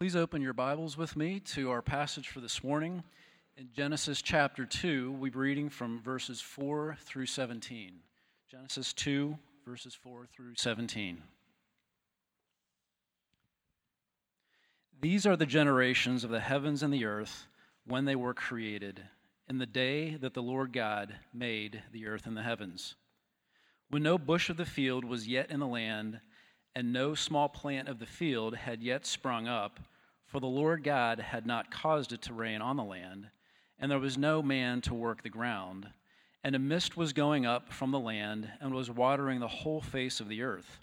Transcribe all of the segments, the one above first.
Please open your Bibles with me to our passage for this morning. In Genesis chapter 2, we'll be reading from verses 4 through 17. Genesis 2, verses 4 through 17. These are the generations of the heavens and the earth when they were created, in the day that the Lord God made the earth and the heavens. When no bush of the field was yet in the land, and no small plant of the field had yet sprung up, for the Lord God had not caused it to rain on the land, and there was no man to work the ground. And a mist was going up from the land and was watering the whole face of the earth.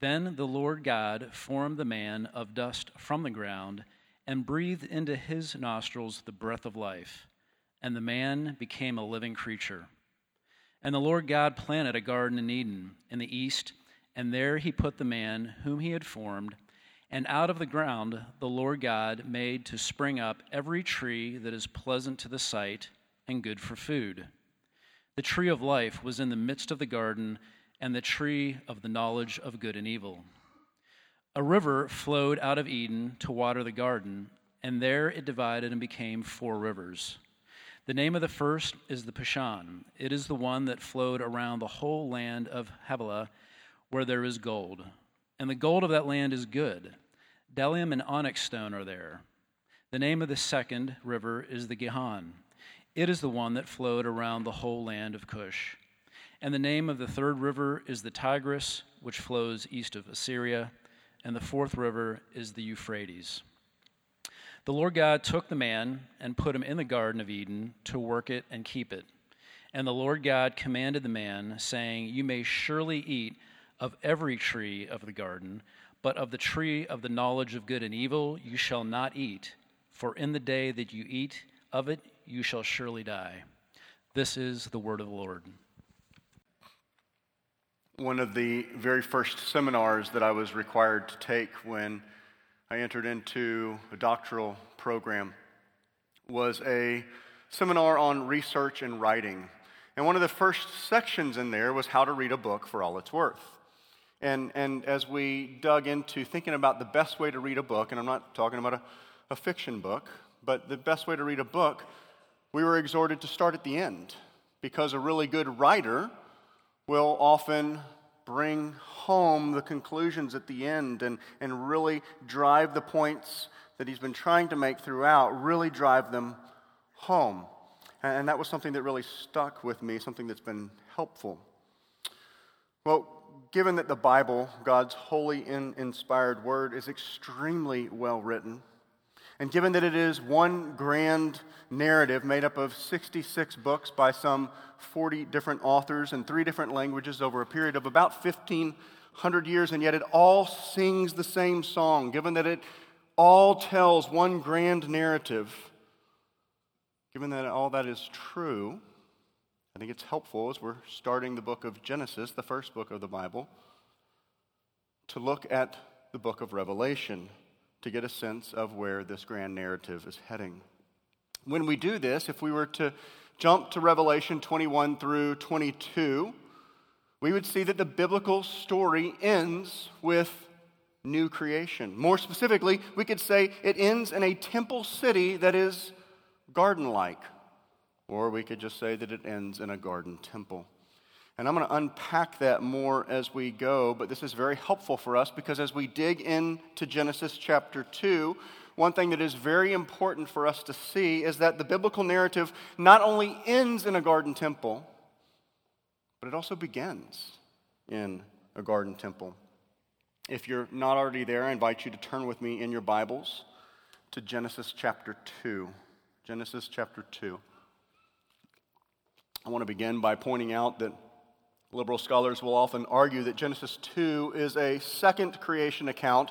Then the Lord God formed the man of dust from the ground and breathed into his nostrils the breath of life, and the man became a living creature. And the Lord God planted a garden in Eden in the east and there he put the man whom he had formed. And out of the ground the Lord God made to spring up every tree that is pleasant to the sight and good for food. The tree of life was in the midst of the garden, and the tree of the knowledge of good and evil. A river flowed out of Eden to water the garden, and there it divided and became four rivers. The name of the first is the Pishon. It is the one that flowed around the whole land of Havilah where there is gold. And the gold of that land is good. Bdellium and onyx stone are there. The name of the second river is the Gihon. It is the one that flowed around the whole land of Cush. And the name of the third river is the Tigris, which flows east of Assyria. And the fourth river is the Euphrates. The Lord God took the man and put him in the Garden of Eden to work it and keep it. And the Lord God commanded the man, saying, You may surely eat of every tree of the garden, but of the tree of the knowledge of good and evil you shall not eat, for in the day that you eat of it you shall surely die. This is the word of the Lord. One of the very first seminars that I was required to take when I entered into a doctoral program was a seminar on research and writing. And one of the first sections in there was how to read a book for all it's worth. And, and as we dug into thinking about the best way to read a book, and I'm not talking about a, a fiction book, but the best way to read a book, we were exhorted to start at the end because a really good writer will often bring home the conclusions at the end and, and really drive the points that he's been trying to make throughout, really drive them home. And that was something that really stuck with me, something that's been helpful. Well, given that the Bible, God's holy and inspired word, is extremely well written, and given that it is one grand narrative made up of 66 books by some 40 different authors in three different languages over a period of about 1,500 years, and yet it all sings the same song, given that it all tells one grand narrative, given that all that is true, I think it's helpful as we're starting the book of Genesis, the first book of the Bible, to look at the book of Revelation to get a sense of where this grand narrative is heading. When we do this, if we were to jump to Revelation 21 through 22, we would see that the biblical story ends with new creation. More specifically, we could say it ends in a temple city that is garden like. Or we could just say that it ends in a garden temple. And I'm going to unpack that more as we go, but this is very helpful for us because as we dig into Genesis chapter 2, one thing that is very important for us to see is that the biblical narrative not only ends in a garden temple, but it also begins in a garden temple. If you're not already there, I invite you to turn with me in your Bibles to Genesis chapter 2. Genesis chapter 2. I want to begin by pointing out that liberal scholars will often argue that Genesis 2 is a second creation account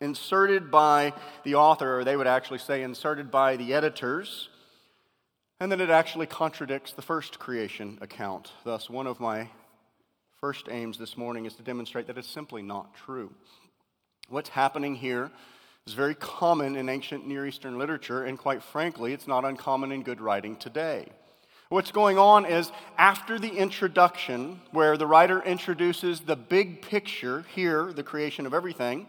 inserted by the author, or they would actually say inserted by the editors, and that it actually contradicts the first creation account. Thus, one of my first aims this morning is to demonstrate that it's simply not true. What's happening here is very common in ancient Near Eastern literature, and quite frankly, it's not uncommon in good writing today. What's going on is after the introduction, where the writer introduces the big picture here, the creation of everything,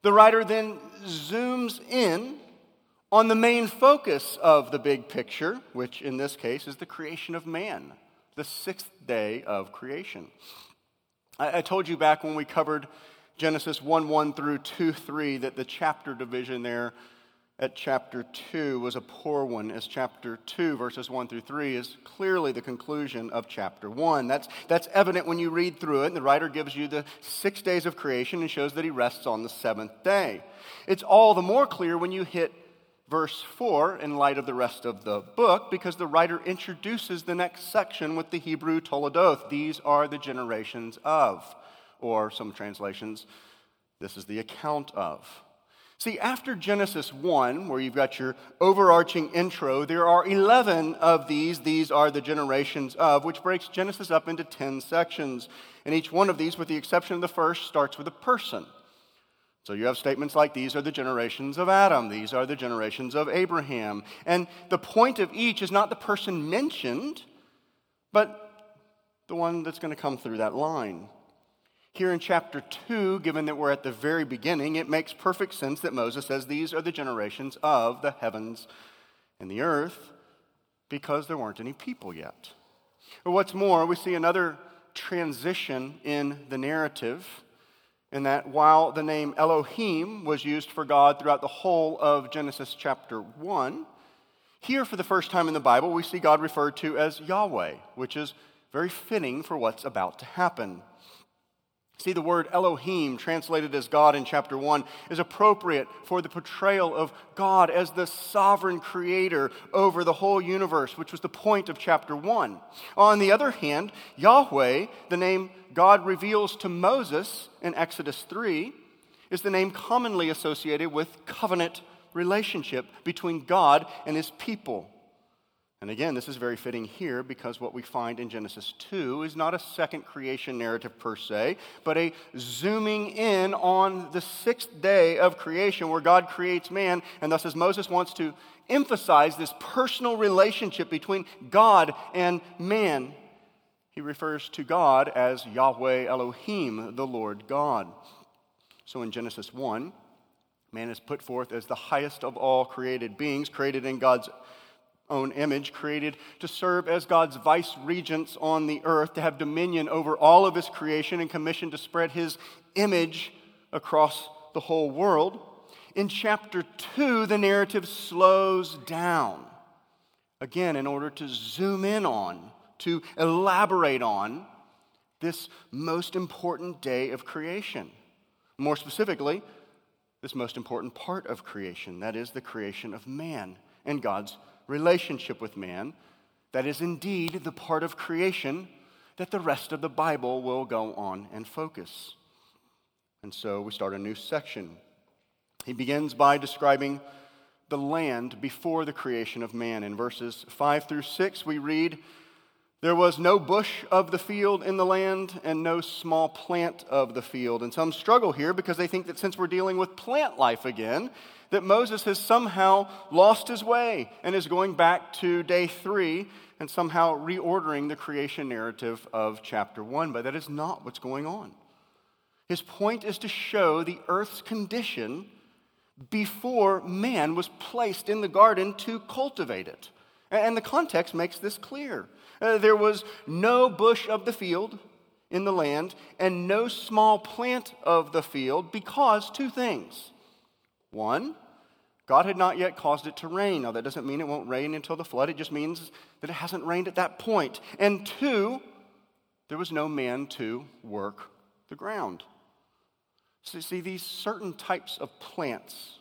The writer then zooms in on the main focus of the big picture, which in this case is the creation of man, the sixth day of creation. I, I told you back when we covered Genesis 1 1 through 2 3 that the chapter division there at chapter 2 was a poor one, as chapter 2, verses 1 through 3, is clearly the conclusion of chapter 1. That's, that's evident when you read through it, and the writer gives you the six days of creation and shows that he rests on the seventh day. It's all the more clear when you hit verse 4 in light of the rest of the book because the writer introduces the next section with the Hebrew Toledoth. These are the generations of, or some translations, this is the account of. See, after Genesis 1, where you've got your overarching intro, there are 11 of these. These are the generations of, which breaks Genesis up into 10 sections. And each one of these, with the exception of the first, starts with a person. So you have statements like these are the generations of Adam, these are the generations of Abraham. And the point of each is not the person mentioned, but the one that's going to come through that line. Here in chapter 2, given that we're at the very beginning, it makes perfect sense that Moses says these are the generations of the heavens and the earth because there weren't any people yet. Or what's more, we see another transition in the narrative in that while the name Elohim was used for God throughout the whole of Genesis chapter 1, here for the first time in the Bible, we see God referred to as Yahweh, which is very fitting for what's about to happen. See, the word Elohim, translated as God in chapter 1, is appropriate for the portrayal of God as the sovereign creator over the whole universe, which was the point of chapter 1. On the other hand, Yahweh, the name God reveals to Moses in Exodus 3 is the name commonly associated with covenant relationship between God and his people. And again, this is very fitting here because what we find in Genesis 2 is not a second creation narrative per se, but a zooming in on the sixth day of creation where God creates man. And thus, as Moses wants to emphasize this personal relationship between God and man, he refers to God as Yahweh Elohim, the Lord God. So in Genesis 1, man is put forth as the highest of all created beings, created in God's own image, created to serve as God's vice regents on the earth, to have dominion over all of his creation, and commissioned to spread his image across the whole world. In chapter 2, the narrative slows down, again, in order to zoom in on to elaborate on this most important day of creation. More specifically, this most important part of creation that is, the creation of man and God's relationship with man. That is indeed the part of creation that the rest of the Bible will go on and focus. And so we start a new section. He begins by describing the land before the creation of man. In verses 5 through 6, we read, there was no bush of the field in the land and no small plant of the field. And some struggle here because they think that since we're dealing with plant life again, that Moses has somehow lost his way and is going back to day three and somehow reordering the creation narrative of chapter one. But that is not what's going on. His point is to show the earth's condition before man was placed in the garden to cultivate it. And the context makes this clear. Uh, there was no bush of the field in the land and no small plant of the field because two things. One, God had not yet caused it to rain. Now, that doesn't mean it won't rain until the flood, it just means that it hasn't rained at that point. And two, there was no man to work the ground. So, see, these certain types of plants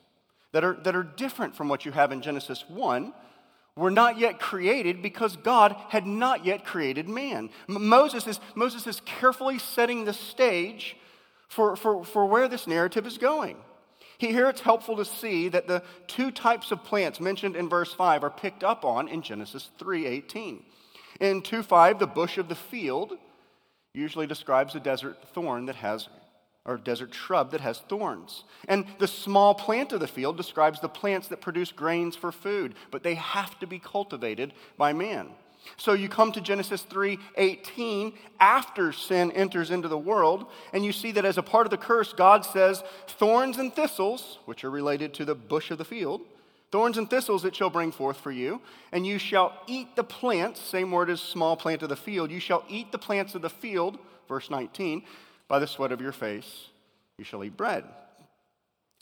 that are, that are different from what you have in Genesis 1 were not yet created because God had not yet created man. Moses is, Moses is carefully setting the stage for, for, for where this narrative is going. Here it's helpful to see that the two types of plants mentioned in verse 5 are picked up on in Genesis 3:18. In 2:5, the bush of the field usually describes a desert thorn that has or desert shrub that has thorns. And the small plant of the field describes the plants that produce grains for food, but they have to be cultivated by man. So you come to Genesis 3:18 after sin enters into the world, and you see that as a part of the curse, God says, "Thorns and thistles, which are related to the bush of the field, thorns and thistles it shall bring forth for you, and you shall eat the plants, same word as small plant of the field, you shall eat the plants of the field, verse 19, by the sweat of your face you shall eat bread."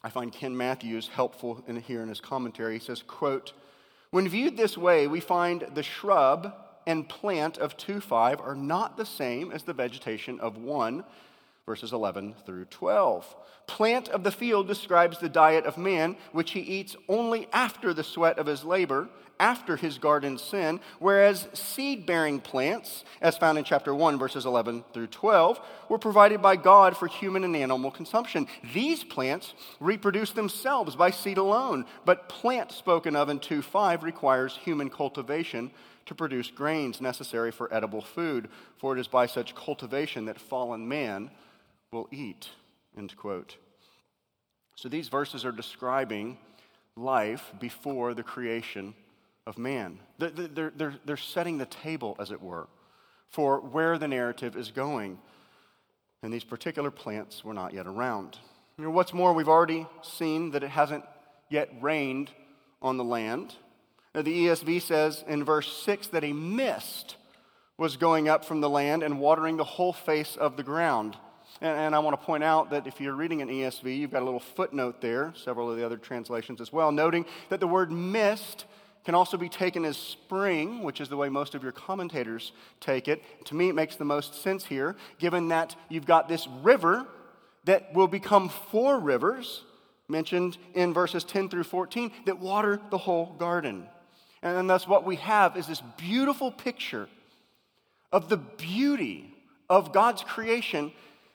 I find Ken Mathews helpful in here in his commentary. He says, quote, when viewed this way, we find the shrub and plant of 2 5 are not the same as the vegetation of 1, verses 11 through 12. Plant of the field describes the diet of man, which he eats only after the sweat of his labor, after his garden sin, whereas seed bearing plants, as found in chapter 1, verses 11 through 12, were provided by God for human and animal consumption. These plants reproduce themselves by seed alone, but plant spoken of in 2 5 requires human cultivation to produce grains necessary for edible food, for it is by such cultivation that fallen man will eat. End quote. So these verses are describing life before the creation of man. They're, they're, they're setting the table, as it were, for where the narrative is going. And these particular plants were not yet around. You know, what's more, we've already seen that it hasn't yet rained on the land. Now, the ESV says in verse 6 that a mist was going up from the land and watering the whole face of the ground. And, and, I want to point out that if you're reading an ESV, you've got a little footnote there, several of the other translations as well, noting that the word mist can also be taken as spring, which is the way most of your commentators take it. To me, it makes the most sense here, given that you've got this river that will become four rivers, mentioned in verses 10 through 14, that water the whole garden. And thus, what we have is this beautiful picture of the beauty of God's creation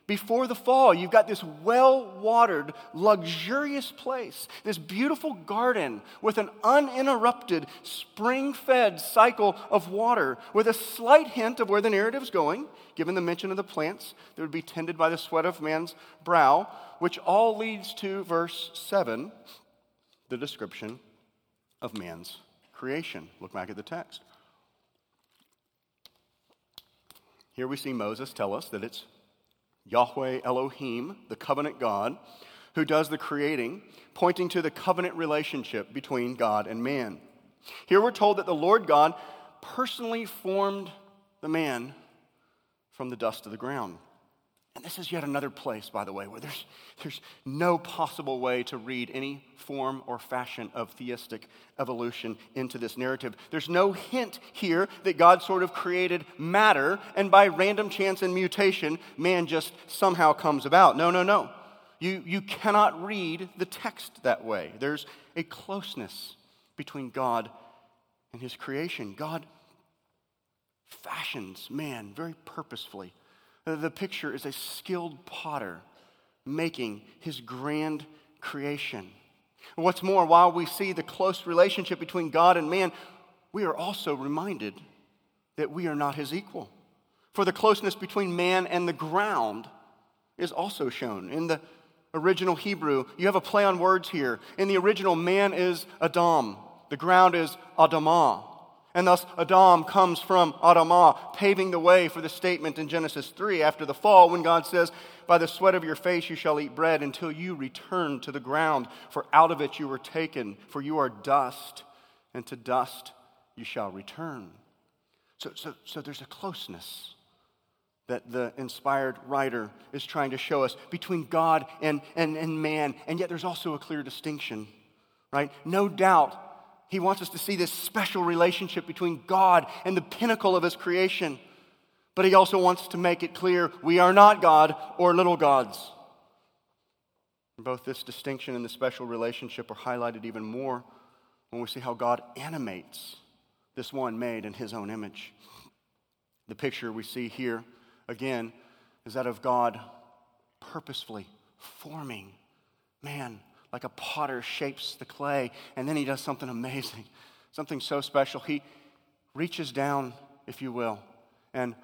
before the fall, you've got this well watered, luxurious place, this beautiful garden with an uninterrupted, spring fed cycle of water, with a slight hint of where the narrative's going, given the mention of the plants that would be tended by the sweat of man's brow, which all leads to verse 7, the description of man's creation. Look back at the text. Here we see Moses tell us that it's Yahweh Elohim, the covenant God, who does the creating, pointing to the covenant relationship between God and man. Here we're told that the Lord God personally formed the man from the dust of the ground. And this is yet another place, by the way, where there's, there's no possible way to read any form or fashion of theistic evolution into this narrative. There's no hint here that God sort of created matter, and by random chance and mutation, man just somehow comes about. No, no, no. You, you cannot read the text that way. There's a closeness between God and his creation. God fashions man very purposefully the picture is a skilled potter making his grand creation. What's more, while we see the close relationship between God and man, we are also reminded that we are not his equal. For the closeness between man and the ground is also shown. In the original Hebrew, you have a play on words here. In the original, man is Adam, the ground is Adamah. And thus, Adam comes from Adamah, paving the way for the statement in Genesis 3 after the fall when God says, By the sweat of your face you shall eat bread until you return to the ground, for out of it you were taken, for you are dust, and to dust you shall return. So, so, so there's a closeness that the inspired writer is trying to show us between God and, and, and man, and yet there's also a clear distinction, right? No doubt he wants us to see this special relationship between God and the pinnacle of His creation. But He also wants to make it clear we are not God or little gods. Both this distinction and the special relationship are highlighted even more when we see how God animates this one made in His own image. The picture we see here, again, is that of God purposefully forming man like a potter shapes the clay, and then he does something amazing, something so special. He reaches down, if you will, and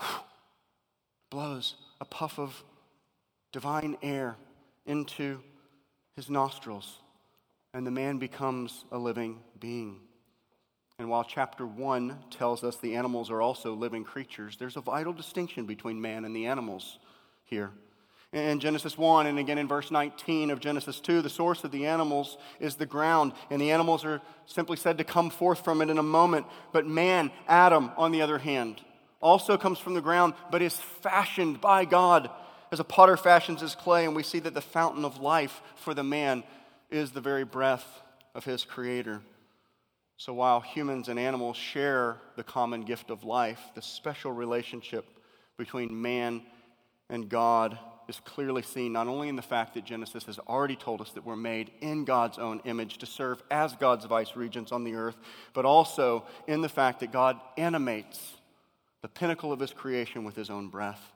blows a puff of divine air into his nostrils, and the man becomes a living being. And while chapter 1 tells us the animals are also living creatures, there's a vital distinction between man and the animals here. In Genesis 1 and again in verse 19 of Genesis 2, the source of the animals is the ground, and the animals are simply said to come forth from it in a moment. But man, Adam, on the other hand, also comes from the ground, but is fashioned by God as a potter fashions his clay, and we see that the fountain of life for the man is the very breath of his creator. So while humans and animals share the common gift of life, the special relationship between man and God is clearly seen not only in the fact that Genesis has already told us that we're made in God's own image to serve as God's vice regents on the earth, but also in the fact that God animates the pinnacle of his creation with his own breath.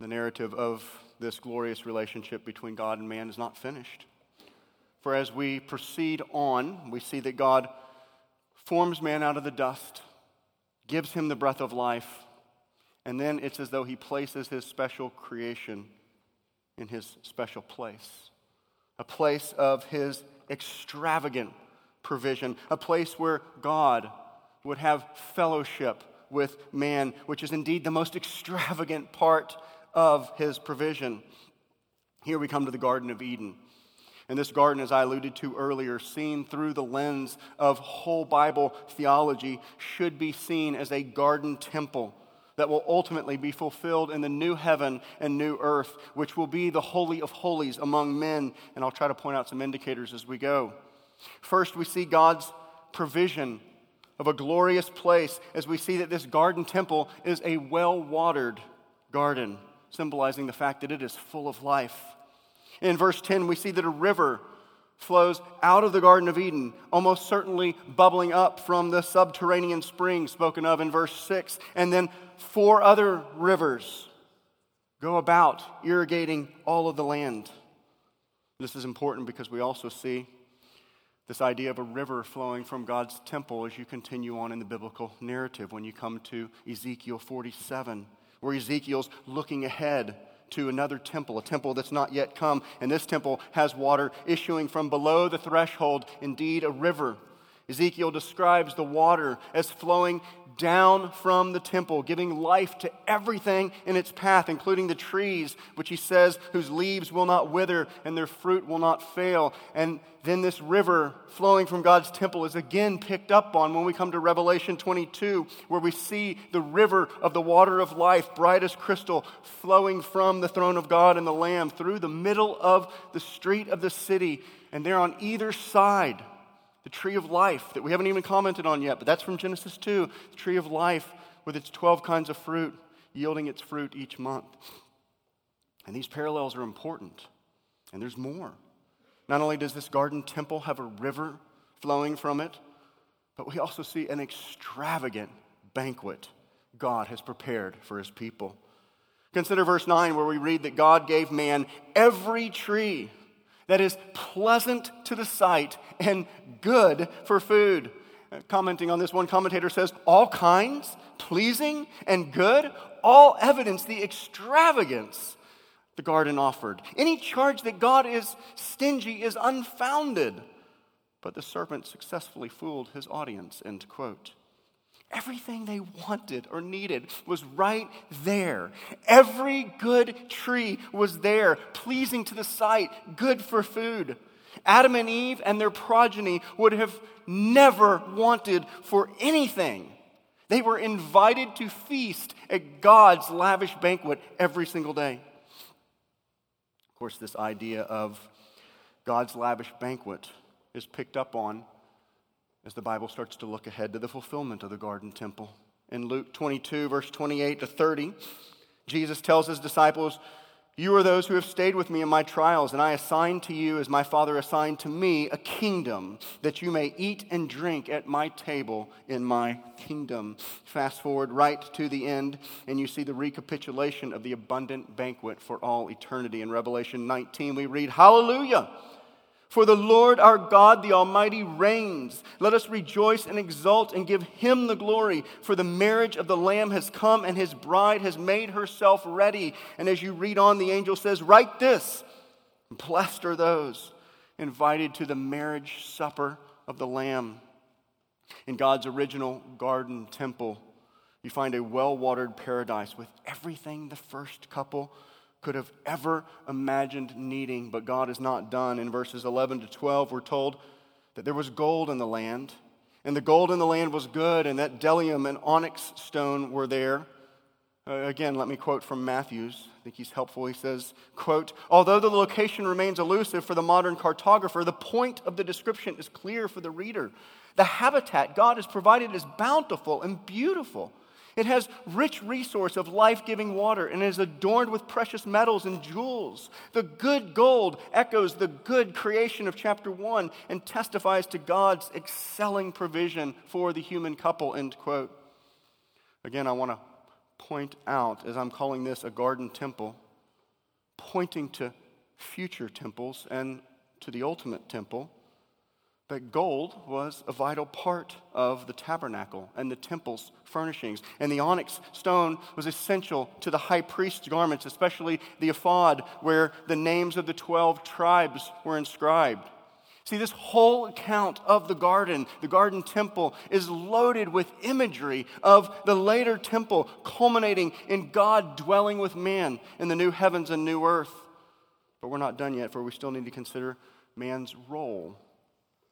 The narrative of this glorious relationship between God and man is not finished. For as we proceed on, we see that God forms man out of the dust, gives him the breath of life, and then it's as though he places his special creation in his special place a place of his extravagant provision, a place where God would have fellowship with man, which is indeed the most extravagant part of his provision. Here we come to the Garden of Eden. And this garden, as I alluded to earlier, seen through the lens of whole Bible theology, should be seen as a garden temple that will ultimately be fulfilled in the new heaven and new earth, which will be the Holy of Holies among men. And I'll try to point out some indicators as we go. First, we see God's provision of a glorious place as we see that this garden temple is a well watered garden, symbolizing the fact that it is full of life. In verse 10, we see that a river flows out of the Garden of Eden, almost certainly bubbling up from the subterranean spring spoken of in verse 6. And then four other rivers go about irrigating all of the land. This is important because we also see this idea of a river flowing from God's temple as you continue on in the biblical narrative when you come to Ezekiel 47, where Ezekiel's looking ahead to another temple, a temple that's not yet come. And this temple has water issuing from below the threshold, indeed, a river. Ezekiel describes the water as flowing down from the temple, giving life to everything in its path, including the trees, which he says, whose leaves will not wither and their fruit will not fail. And then this river flowing from God's temple is again picked up on when we come to Revelation 22, where we see the river of the water of life, bright as crystal, flowing from the throne of God and the Lamb through the middle of the street of the city. And there on either side, the tree of life that we haven't even commented on yet, but that's from Genesis 2. The tree of life with its 12 kinds of fruit, yielding its fruit each month. And these parallels are important. And there's more. Not only does this garden temple have a river flowing from it, but we also see an extravagant banquet God has prepared for his people. Consider verse 9, where we read that God gave man every tree that is pleasant to the sight and good for food. Commenting on this, one commentator says, all kinds, pleasing and good, all evidence the extravagance the garden offered. Any charge that God is stingy is unfounded. But the serpent successfully fooled his audience, end quote. Everything they wanted or needed was right there. Every good tree was there, pleasing to the sight, good for food. Adam and Eve and their progeny would have never wanted for anything. They were invited to feast at God's lavish banquet every single day. Of course, this idea of God's lavish banquet is picked up on as the Bible starts to look ahead to the fulfillment of the garden temple. In Luke 22, verse 28 to 30, Jesus tells his disciples, You are those who have stayed with me in my trials, and I assign to you, as my Father assigned to me, a kingdom, that you may eat and drink at my table in my kingdom. Fast forward right to the end, and you see the recapitulation of the abundant banquet for all eternity. In Revelation 19, we read, Hallelujah! For the Lord our God, the Almighty, reigns. Let us rejoice and exult and give him the glory. For the marriage of the Lamb has come, and his bride has made herself ready. And as you read on, the angel says, Write this Blessed are those invited to the marriage supper of the Lamb. In God's original garden temple, you find a well watered paradise with everything the first couple could have ever imagined needing, but God has not done. In verses 11 to 12, we're told that there was gold in the land, and the gold in the land was good, and that bdellium and onyx stone were there. Uh, again, let me quote from Mathews. I think he's helpful. He says, quote, Although the location remains elusive for the modern cartographer, the point of the description is clear for the reader. The habitat God has provided is bountiful and beautiful. It has rich resource of life-giving water and is adorned with precious metals and jewels. The good gold echoes the good creation of chapter 1 and testifies to God's excelling provision for the human couple, end quote. Again, I want to point out, as I'm calling this a garden temple, pointing to future temples and to the ultimate temple, but gold was a vital part of the tabernacle and the temple's furnishings. And the onyx stone was essential to the high priest's garments, especially the ephod, where the names of the 12 tribes were inscribed. See, this whole account of the garden, the garden temple, is loaded with imagery of the later temple, culminating in God dwelling with man in the new heavens and new earth. But we're not done yet, for we still need to consider man's role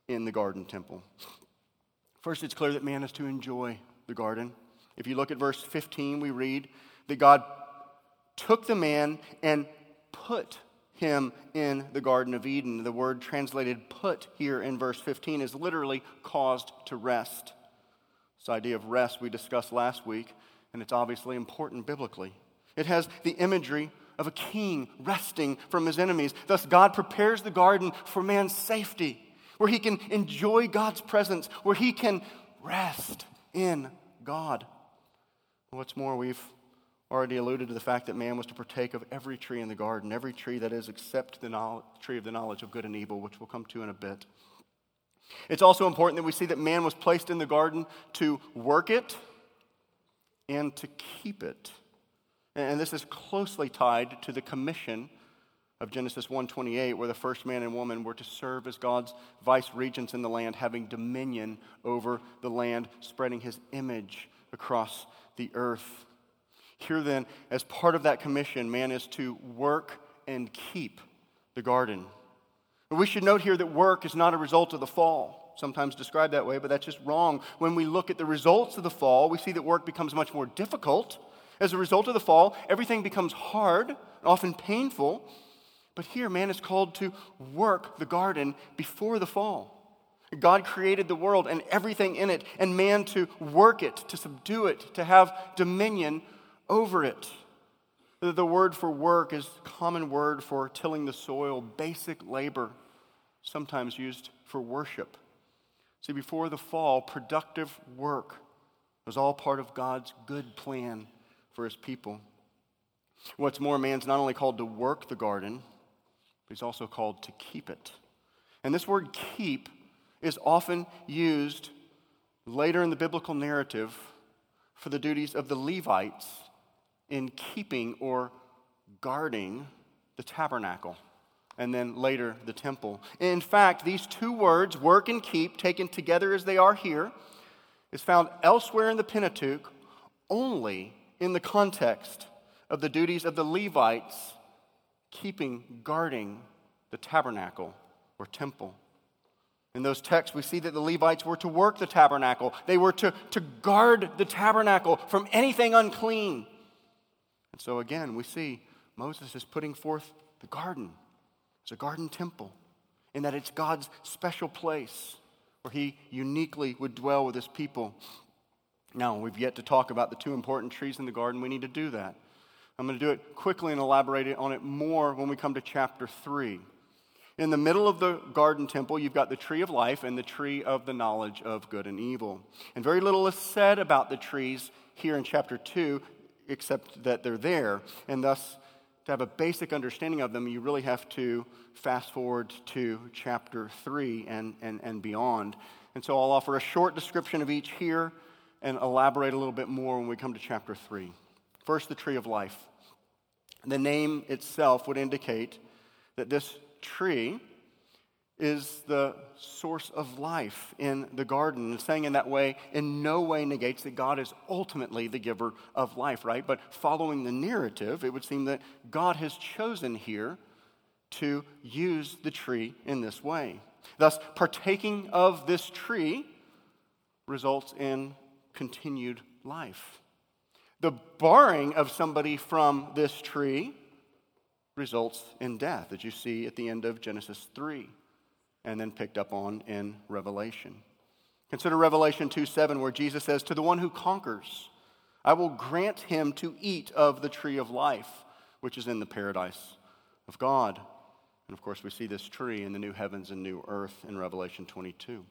in the garden temple. First, it's clear that man is to enjoy the garden. If you look at verse 15, we read that God took the man and put him in the Garden of Eden. The word translated put here in verse 15 is literally caused to rest. This idea of rest we discussed last week, and it's obviously important biblically. It has the imagery of a king resting from his enemies. Thus, God prepares the garden for man's safety where he can enjoy God's presence, where he can rest in God. What's more, we've already alluded to the fact that man was to partake of every tree in the garden, every tree that is except the knowledge, tree of the knowledge of good and evil, which we'll come to in a bit. It's also important that we see that man was placed in the garden to work it and to keep it. And this is closely tied to the commission of Genesis 1:28 where the first man and woman were to serve as God's vice regents in the land having dominion over the land spreading his image across the earth. Here then as part of that commission man is to work and keep the garden. But we should note here that work is not a result of the fall. Sometimes described that way, but that's just wrong. When we look at the results of the fall, we see that work becomes much more difficult. As a result of the fall, everything becomes hard, often painful, but here, man is called to work the garden before the fall. God created the world and everything in it, and man to work it, to subdue it, to have dominion over it. The word for work is common word for tilling the soil, basic labor, sometimes used for worship. See, before the fall, productive work was all part of God's good plan for his people. What's more, man's not only called to work the garden, but he's also called to keep it. And this word keep is often used later in the biblical narrative for the duties of the Levites in keeping or guarding the tabernacle and then later the temple. In fact, these two words, work and keep, taken together as they are here, is found elsewhere in the Pentateuch only in the context of the duties of the Levites keeping, guarding the tabernacle or temple. In those texts, we see that the Levites were to work the tabernacle. They were to, to guard the tabernacle from anything unclean. And so, again, we see Moses is putting forth the garden. It's a garden temple, in that it's God's special place where he uniquely would dwell with his people. Now, we've yet to talk about the two important trees in the garden. We need to do that. I'm going to do it quickly and elaborate on it more when we come to chapter 3. In the middle of the garden temple, you've got the tree of life and the tree of the knowledge of good and evil. And very little is said about the trees here in chapter 2, except that they're there. And thus, to have a basic understanding of them, you really have to fast forward to chapter 3 and, and, and beyond. And so I'll offer a short description of each here and elaborate a little bit more when we come to chapter 3. First, the tree of life. The name itself would indicate that this tree is the source of life in the garden. And saying in that way in no way negates that God is ultimately the giver of life, right? But following the narrative, it would seem that God has chosen here to use the tree in this way. Thus, partaking of this tree results in continued life. The barring of somebody from this tree results in death, as you see at the end of Genesis 3 and then picked up on in Revelation. Consider Revelation 2 7, where Jesus says, To the one who conquers, I will grant him to eat of the tree of life, which is in the paradise of God. And of course, we see this tree in the new heavens and new earth in Revelation 22.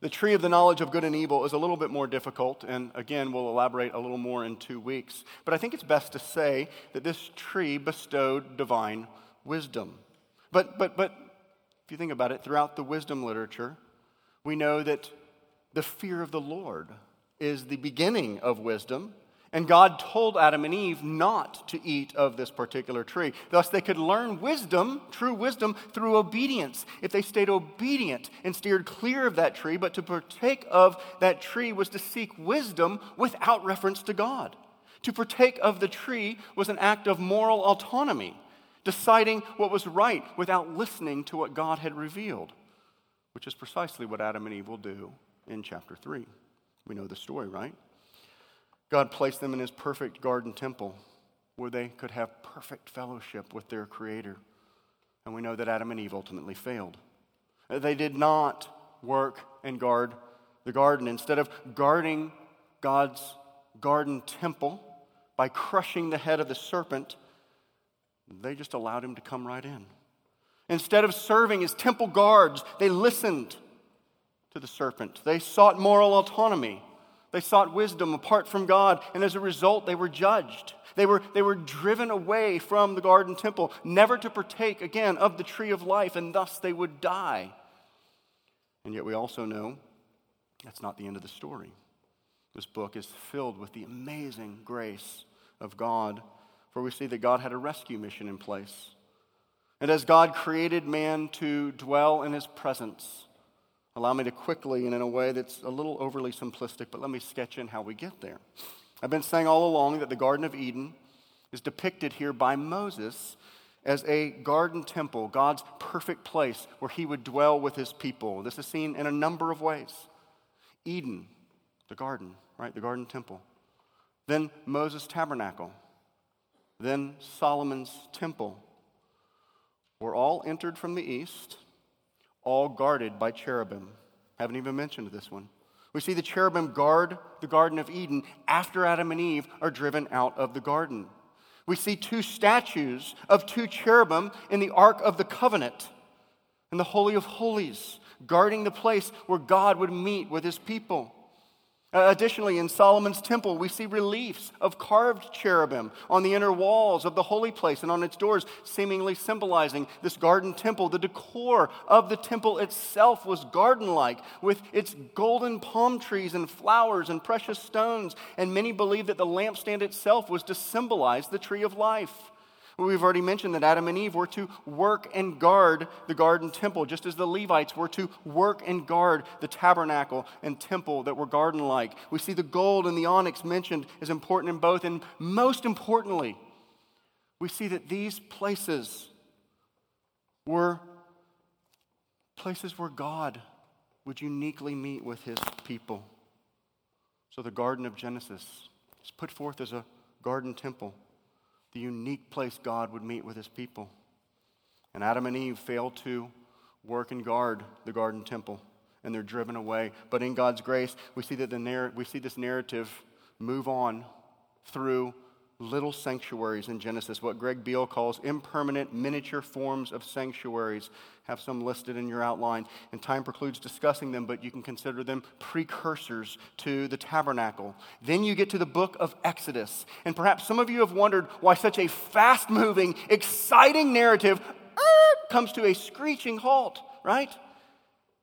The tree of the knowledge of good and evil is a little bit more difficult, and again, we'll elaborate a little more in two weeks. But I think it's best to say that this tree bestowed divine wisdom. But, but, but if you think about it, throughout the wisdom literature, we know that the fear of the Lord is the beginning of wisdom. And God told Adam and Eve not to eat of this particular tree. Thus, they could learn wisdom, true wisdom, through obedience. If they stayed obedient and steered clear of that tree, but to partake of that tree was to seek wisdom without reference to God. To partake of the tree was an act of moral autonomy deciding what was right without listening to what God had revealed, which is precisely what Adam and Eve will do in chapter 3. We know the story, right? God placed them in his perfect garden temple where they could have perfect fellowship with their Creator. And we know that Adam and Eve ultimately failed. They did not work and guard the garden. Instead of guarding God's garden temple by crushing the head of the serpent, they just allowed him to come right in. Instead of serving as temple guards, they listened to the serpent. They sought moral autonomy. They sought wisdom apart from God, and as a result, they were judged. They were, they were driven away from the garden temple, never to partake again of the tree of life, and thus they would die. And yet, we also know that's not the end of the story. This book is filled with the amazing grace of God for we see that God had a rescue mission in place. And as God created man to dwell in his presence, allow me to quickly and in a way that's a little overly simplistic, but let me sketch in how we get there. I've been saying all along that the Garden of Eden is depicted here by Moses as a garden temple, God's perfect place where he would dwell with his people. This is seen in a number of ways. Eden, the garden, right? The garden temple. Then Moses' tabernacle, then Solomon's temple were all entered from the east, all guarded by cherubim. Haven't even mentioned this one. We see the cherubim guard the Garden of Eden after Adam and Eve are driven out of the garden. We see two statues of two cherubim in the Ark of the Covenant in the Holy of Holies, guarding the place where God would meet with his people. Uh, additionally, in Solomon's temple, we see reliefs of carved cherubim on the inner walls of the holy place and on its doors, seemingly symbolizing this garden temple. The decor of the temple itself was garden like, with its golden palm trees and flowers and precious stones. And many believe that the lampstand itself was to symbolize the tree of life. We've already mentioned that Adam and Eve were to work and guard the garden temple, just as the Levites were to work and guard the tabernacle and temple that were garden like. We see the gold and the onyx mentioned as important in both. And most importantly, we see that these places were places where God would uniquely meet with his people. So the Garden of Genesis is put forth as a garden temple the unique place God would meet with his people. And Adam and Eve fail to work and guard the garden temple, and they're driven away. But in God's grace, we see, that the narr- we see this narrative move on through little sanctuaries in Genesis, what Greg Beale calls impermanent miniature forms of sanctuaries. Have some listed in your outline, and time precludes discussing them, but you can consider them precursors to the tabernacle. Then you get to the book of Exodus, and perhaps some of you have wondered why such a fast moving, exciting narrative uh, comes to a screeching halt, right?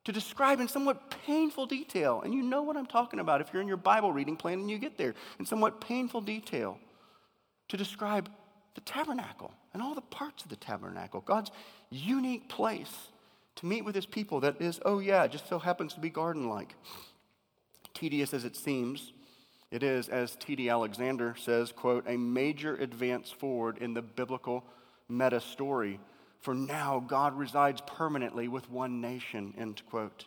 to describe in somewhat painful detail. And you know what I'm talking about if you're in your Bible reading plan and you get there, in somewhat painful detail to describe the tabernacle and all the parts of the tabernacle, God's unique place to meet with his people that is, oh yeah, just so happens to be garden like. Tedious as it seems, it is, as T.D. Alexander says, quote, a major advance forward in the biblical meta story. For now, God resides permanently with one nation, end quote.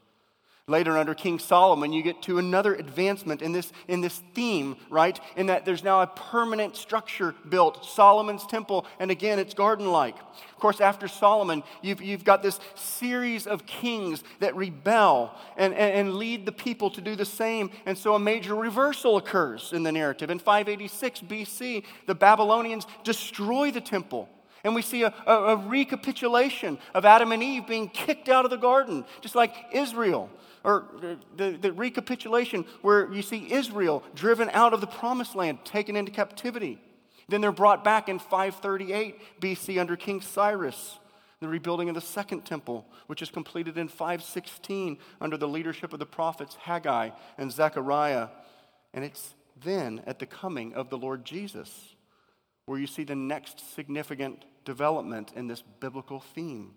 Later, under King Solomon, you get to another advancement in this, in this theme, right? In that there's now a permanent structure built, Solomon's temple, and again, it's garden like. Of course, after Solomon, you've, you've got this series of kings that rebel and, and, and lead the people to do the same. And so a major reversal occurs in the narrative. In 586 BC, the Babylonians destroy the temple. And we see a, a, a, recapitulation of Adam and Eve being kicked out of the garden, just like Israel or the, the recapitulation where you see Israel driven out of the promised land, taken into captivity. Then they're brought back in 538 BC under King Cyrus. The rebuilding of the second temple, which is completed in 516 under the leadership of the prophets Haggai and Zechariah. And it's then at the coming of the Lord Jesus where you see the next significant development in this biblical theme.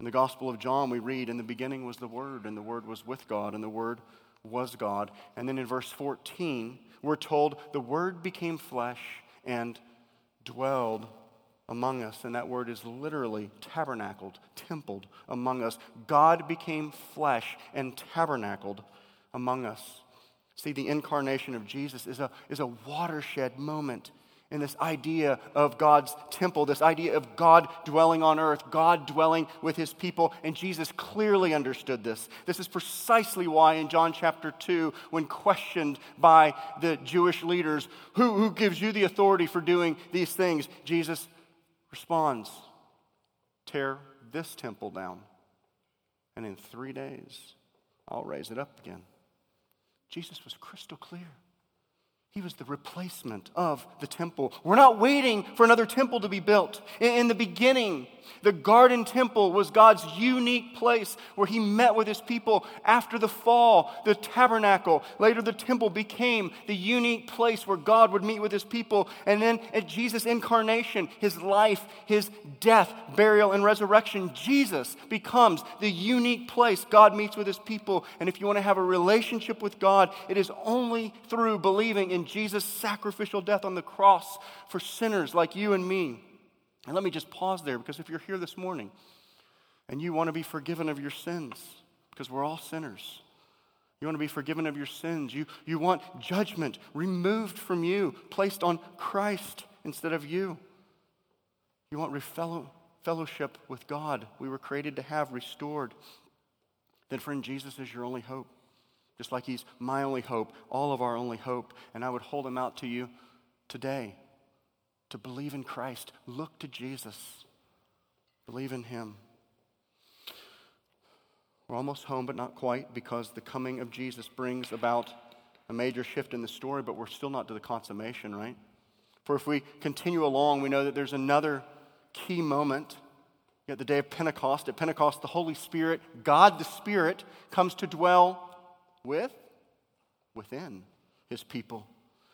In the Gospel of John, we read, In the beginning was the Word, and the Word was with God, and the Word was God. And then in verse 14, we're told, The Word became flesh and dwelled among us. And that word is literally tabernacled, templed among us. God became flesh and tabernacled among us. See, the incarnation of Jesus is a, is a watershed moment in this idea of God's temple, this idea of God dwelling on earth, God dwelling with his people. And Jesus clearly understood this. This is precisely why in John chapter 2, when questioned by the Jewish leaders, who, who gives you the authority for doing these things? Jesus responds, Tear this temple down, and in three days, I'll raise it up again. Jesus was crystal clear. He was the replacement of the temple. We're not waiting for another temple to be built. In the beginning, the garden temple was God's unique place where he met with his people. After the fall, the tabernacle, later the temple became the unique place where God would meet with his people. And then at Jesus' incarnation, his life, his death, burial, and resurrection, Jesus becomes the unique place God meets with his people. And if you want to have a relationship with God, it is only through believing in Jesus' sacrificial death on the cross for sinners like you and me. And let me just pause there because if you're here this morning and you want to be forgiven of your sins, because we're all sinners, you want to be forgiven of your sins, you, you want judgment removed from you, placed on Christ instead of you. You want fellow, fellowship with God we were created to have restored. Then, friend, Jesus is your only hope. Just like He's my only hope, all of our only hope. And I would hold Him out to you today to believe in Christ. Look to Jesus. Believe in Him. We're almost home, but not quite, because the coming of Jesus brings about a major shift in the story, but we're still not to the consummation, right? For if we continue along, we know that there's another key moment. At the day of Pentecost, at Pentecost, the Holy Spirit, God the Spirit, comes to dwell with, within his people.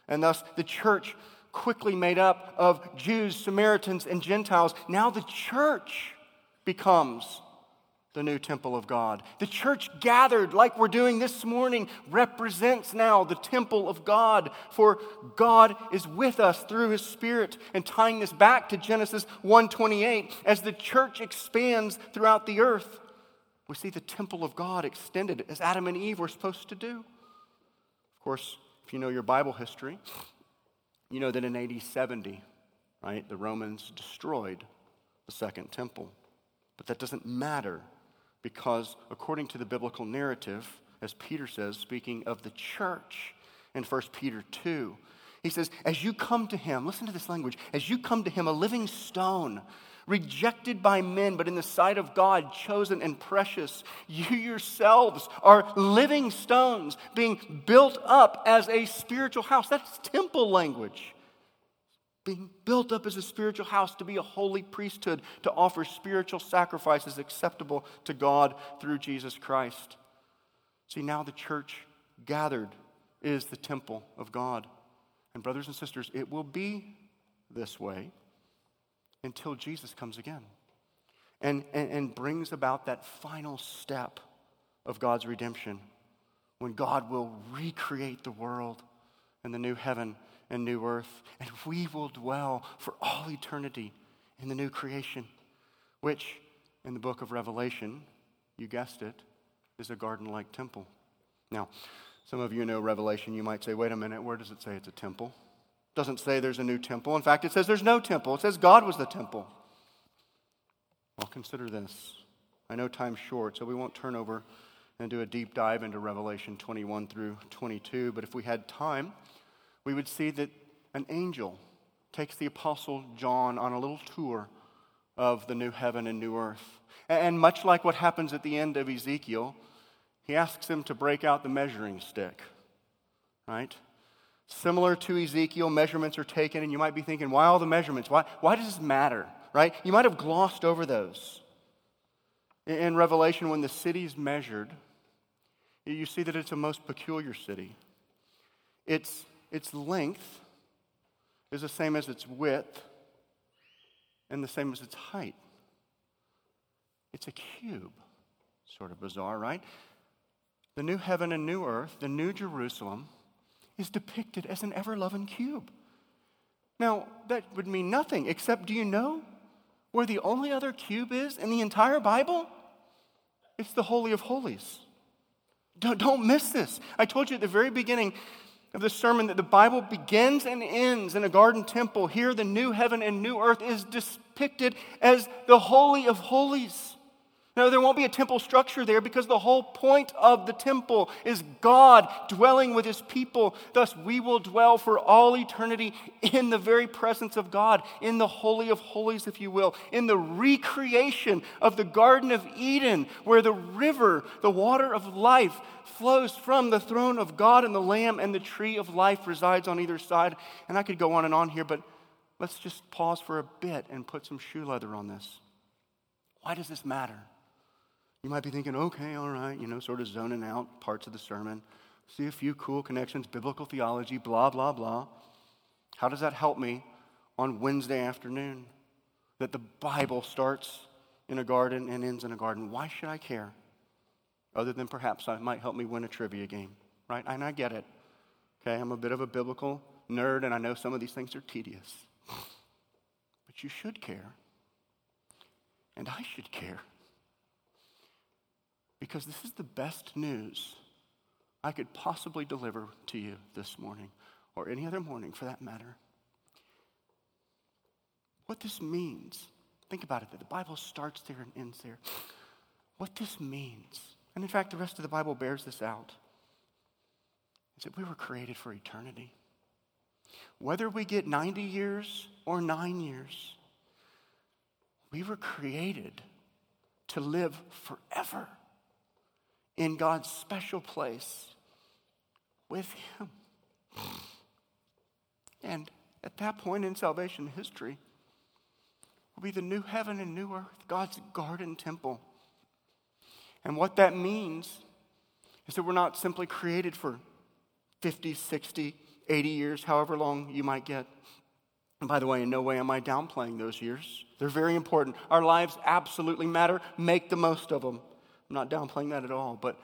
And thus, the church quickly made up of Jews, Samaritans, and Gentiles. Now the church becomes the new temple of God. The church gathered, like we're doing this morning, represents now the temple of God, for God is with us through his Spirit. And tying this back to Genesis 1:28, as the church expands throughout the earth, we see the temple of God extended as Adam and Eve were supposed to do. Of course, if you know your Bible history, you know that in AD 70, right, the Romans destroyed the second temple. But that doesn't matter because, according to the biblical narrative, as Peter says, speaking of the church in 1 Peter 2, he says, As you come to him, listen to this language, as you come to him, a living stone, rejected by men, but in the sight of God, chosen and precious. You yourselves are living stones being built up as a spiritual house. That's temple language. Being built up as a spiritual house to be a holy priesthood, to offer spiritual sacrifices acceptable to God through Jesus Christ. See, now the church gathered is the temple of God. And, brothers and sisters, it will be this way until Jesus comes again. and, and, and brings about that final step of God's redemption when God will recreate the world and the new heaven and new earth, and we will dwell for all eternity in the new creation, which in the book of Revelation, you guessed it, is a garden like temple. Now, some of you know Revelation, you might say, wait a minute, where does it say it's a temple? Doesn't say there's a new temple. In fact, it says there's no temple. It says God was the temple. Well, consider this. I know time's short, so we won't turn over and do a deep dive into Revelation 21 through 22, but if we had time, we would see that an angel takes the Apostle John on a little tour of the new heaven and new earth. And much like what happens at the end of Ezekiel, he asks him to break out the measuring stick, right? Similar to Ezekiel, measurements are taken, and you might be thinking, why all the measurements? Why, why does this matter, right? You might have glossed over those. In Revelation, when the city's measured, you see that it's a most peculiar city. Its, its length is the same as its width and the same as its height. It's a cube. Sort of bizarre, right? The new heaven and new earth, the new Jerusalem, is depicted as an ever loving cube. Now, that would mean nothing, except do you know where the only other cube is in the entire Bible? It's the Holy of Holies. Don't, don't miss this. I told you at the very beginning of the sermon that the Bible begins and ends in a garden temple. Here, the new heaven and new earth is depicted as the Holy of Holies. Now, there won't be a temple structure there because the whole point of the temple is God dwelling with his people. Thus, we will dwell for all eternity in the very presence of God, in the Holy of Holies, if you will, in the recreation of the Garden of Eden, where the river, the water of life, flows from the throne of God and the Lamb, and the tree of life resides on either side. And I could go on and on here, but let's just pause for a bit and put some shoe leather on this. Why does this matter? You might be thinking, okay, all right, you know, sort of zoning out parts of the sermon. See a few cool connections, biblical theology, blah, blah, blah. How does that help me on Wednesday afternoon? That the Bible starts in a garden and ends in a garden. Why should I care? Other than perhaps it might help me win a trivia game, right? And I get it. Okay, I'm a bit of a biblical nerd, and I know some of these things are tedious. But you should care. And I should care. Because this is the best news I could possibly deliver to you this morning, or any other morning for that matter. What this means, think about it, that the Bible starts there and ends there. What this means, and in fact, the rest of the Bible bears this out, is that we were created for eternity. Whether we get 90 years or nine years, we were created to live forever in God's special place with Him. And at that point in salvation history, will be the new heaven and new earth, God's garden temple. And what that means is that we're not simply created for 50, 60, 80 years, however long you might get. And by the way, in no way am I downplaying those years. They're very important. Our lives absolutely matter. Make the most of them. I'm not downplaying that at all, but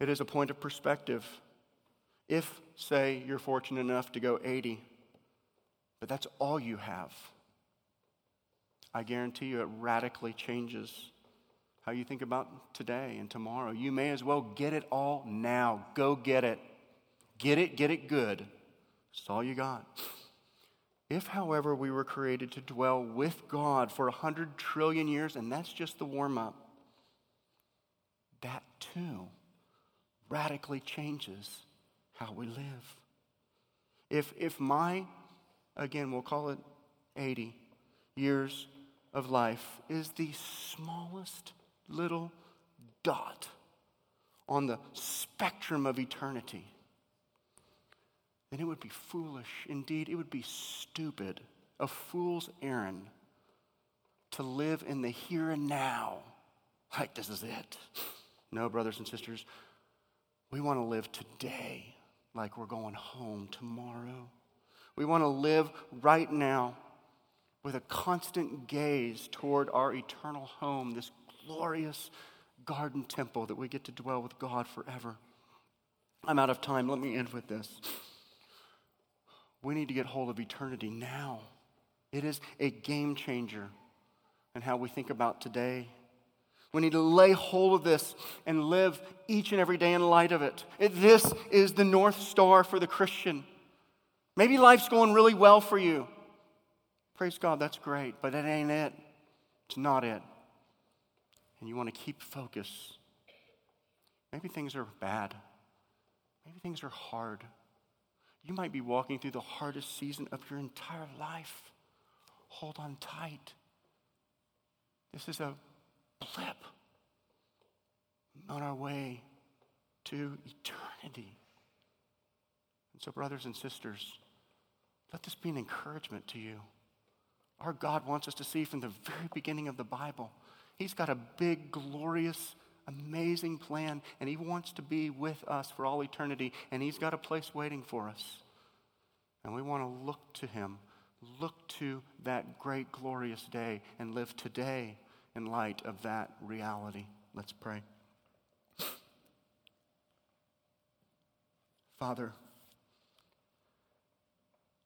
it is a point of perspective. If, say, you're fortunate enough to go 80, but that's all you have, I guarantee you it radically changes how you think about today and tomorrow. You may as well get it all now. Go get it. Get it, get it good. That's all you got. If, however, we were created to dwell with God for a hundred trillion years, and that's just the warm up, that too radically changes how we live. If, if my, again, we'll call it 80 years of life, is the smallest little dot on the spectrum of eternity, then it would be foolish. Indeed, it would be stupid, a fool's errand, to live in the here and now like this is it. No, brothers and sisters, we want to live today like we're going home tomorrow. We want to live right now with a constant gaze toward our eternal home, this glorious garden temple that we get to dwell with God forever. I'm out of time. Let me end with this. We need to get hold of eternity now. It is a game changer in how we think about today. We need to lay hold of this and live each and every day in light of it. This is the North Star for the Christian. Maybe life's going really well for you. Praise God, that's great, but it ain't it. It's not it. And you want to keep focus. Maybe things are bad. Maybe things are hard. You might be walking through the hardest season of your entire life. Hold on tight. This is a blip on our way to eternity. And so, brothers and sisters, let this be an encouragement to you. Our God wants us to see from the very beginning of the Bible. He's got a big, glorious, amazing plan, and He wants to be with us for all eternity, and He's got a place waiting for us. And we want to look to Him, look to that great, glorious day, and live today in light of that reality. Let's pray. Father,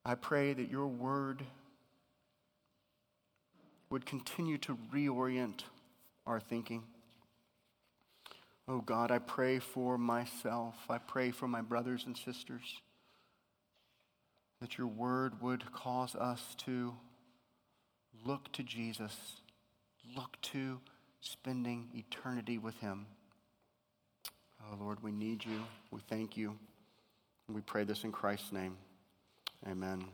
I pray that your word would continue to reorient our thinking. Oh God, I pray for myself. I pray for my brothers and sisters that your word would cause us to look to Jesus, look to spending eternity with him. Oh Lord, we need you. We thank you. We pray this in Christ's name. Amen.